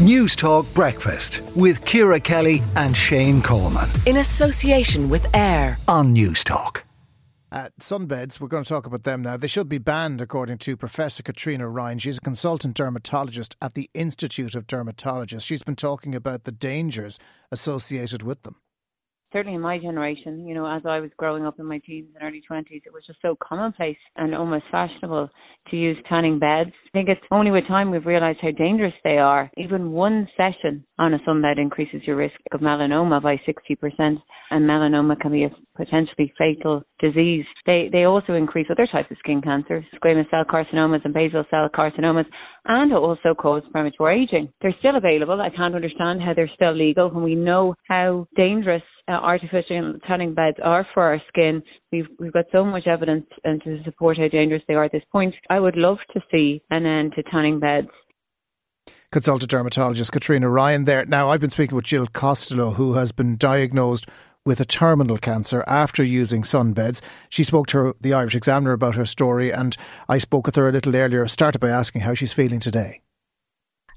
Newstalk Breakfast with Ciara Kelly and Shane Coleman. In association with AIR on Newstalk. Uh, sunbeds, we're going to talk about them now. They should be banned, according to Professor Caitriona Ryan. She's a consultant dermatologist at the Institute of Dermatologists. She's been talking about the dangers associated with them certainly in my generation, you know, as I was growing up in my teens and early 20s, it was just so commonplace and almost fashionable to use tanning beds. I think it's only with time we've realized how dangerous they are. Even one session on a sunbed increases your risk of melanoma by 60%, and melanoma can be a potentially fatal disease. They, they also increase other types of skin cancers, squamous cell carcinomas and basal cell carcinomas, and also cause premature aging. They're still available. I can't understand how they're still legal when we know how dangerous uh, artificial tanning beds are for our skin. We've we've got so much evidence and to support how dangerous they are at this point. I would love to see an end to tanning beds. Consultant dermatologist Caitriona Ryan there. Now I've been speaking with Gill Costello, who has been diagnosed with a terminal cancer after using sunbeds. She spoke to her, the Irish Examiner about her story, and I spoke with her a little earlier. Started by asking how she's feeling today.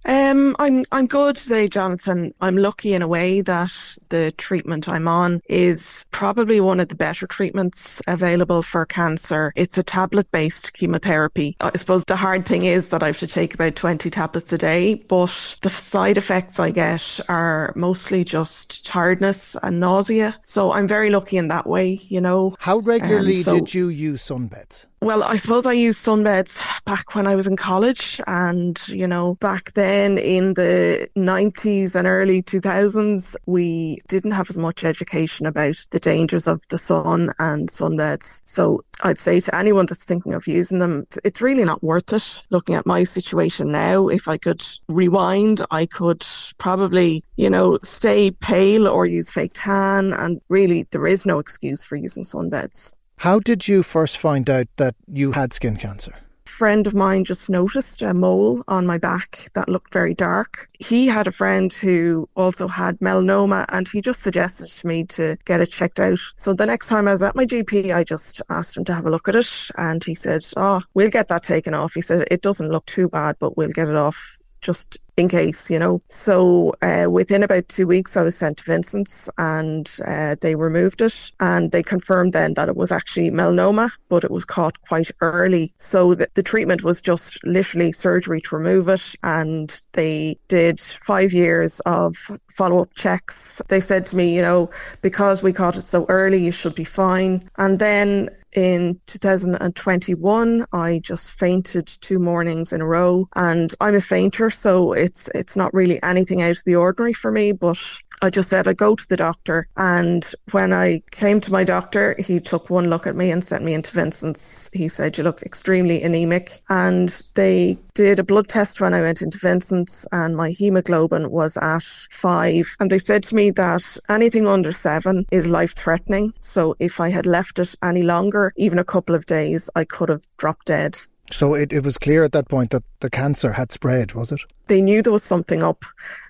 Um, I'm I'm good today, Jonathan. I'm lucky in a way that the treatment I'm on is probably one of the better treatments available for cancer. It's a tablet-based chemotherapy. I suppose the hard thing is that I have to take about 20 tablets a day, but the side effects I get are mostly just tiredness and nausea. So I'm very lucky in that way, you know. How regularly um, so, did you use sunbeds? Well, I suppose I used sunbeds back when I was in college, and you know, back then in the 90s and early 2000s, we didn't have as much education about the dangers of the sun and sunbeds. So I'd say to anyone that's thinking of using them, it's really not worth it. Looking at my situation now, if I could rewind, I could probably, you know, stay pale or use fake tan, and really, there is no excuse for using sunbeds. How did you first find out that you had skin cancer? friend of mine just noticed a mole on my back that looked very dark. He had a friend who also had melanoma and he just suggested to me to get it checked out. So the next time I was at my GP, I just asked him to have a look at it and he said, Oh, we'll get that taken off. He said, It doesn't look too bad, but we'll get it off just in case, you know. So uh, within about two weeks, I was sent to Vincent's and uh, they removed it and they confirmed then that it was actually melanoma, but it was caught quite early. So the, the treatment was just literally surgery to remove it and they did five years of follow up checks. They said to me, you know, because we caught it so early, you should be fine. And then in 2021, I just fainted two mornings in a row and I'm a fainter. So it's, it's not really anything out of the ordinary for me, but I just said I'd go to the doctor. And when I came to my doctor, he took one look at me and sent me into Vincent's. He said, You look extremely anemic. And they did a blood test when I went into Vincent's, and my hemoglobin was at five. And they said to me that anything under seven is life threatening. So if I had left it any longer, even a couple of days, I could have dropped dead. So it, it was clear at that point that the cancer had spread, was it? They knew there was something up.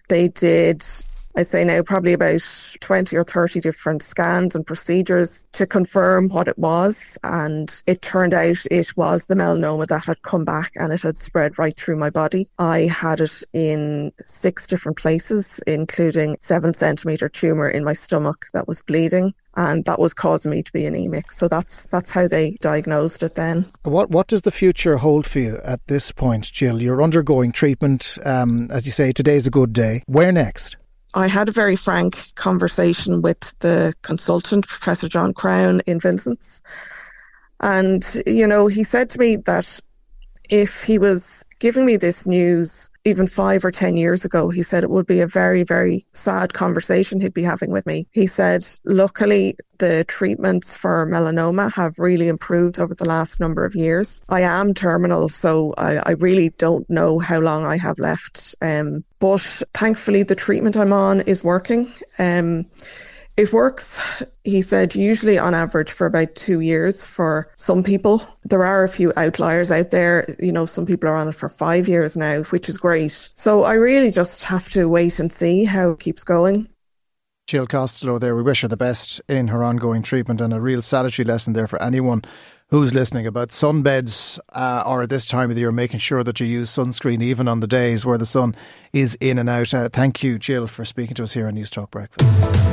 They did I say now probably about 20 or 30 different scans and procedures to confirm what it was. And it turned out it was the melanoma that had come back and it had spread right through my body. I had it in six different places, including seven centimeter tumor in my stomach that was bleeding and that was causing me to be anemic. So that's that's how they diagnosed it then. What what does the future hold for you at this point, Gill? You're undergoing treatment. Um, as you say, today's a good day. Where next? I had a very frank conversation with the consultant, Professor John Crown in Vincent's. And, you know, he said to me that if he was giving me this news even five or 10 years ago, he said it would be a very, very sad conversation he'd be having with me. He said, luckily, the treatments for melanoma have really improved over the last number of years. I am terminal, so I, I really don't know how long I have left. Um, but thankfully, the treatment I'm on is working. Um, it works, he said, usually on average for about two years for some people. There are a few outliers out there. You know, some people are on it for five years now, which is great. So I really just have to wait and see how it keeps going. Gill Costello there. We wish her the best in her ongoing treatment and a real salutary lesson there for anyone who's listening about sunbeds uh, or at this time of the year, making sure that you use sunscreen even on the days where the sun is in and out. Uh, thank you, Gill, for speaking to us here on Newstalk Breakfast.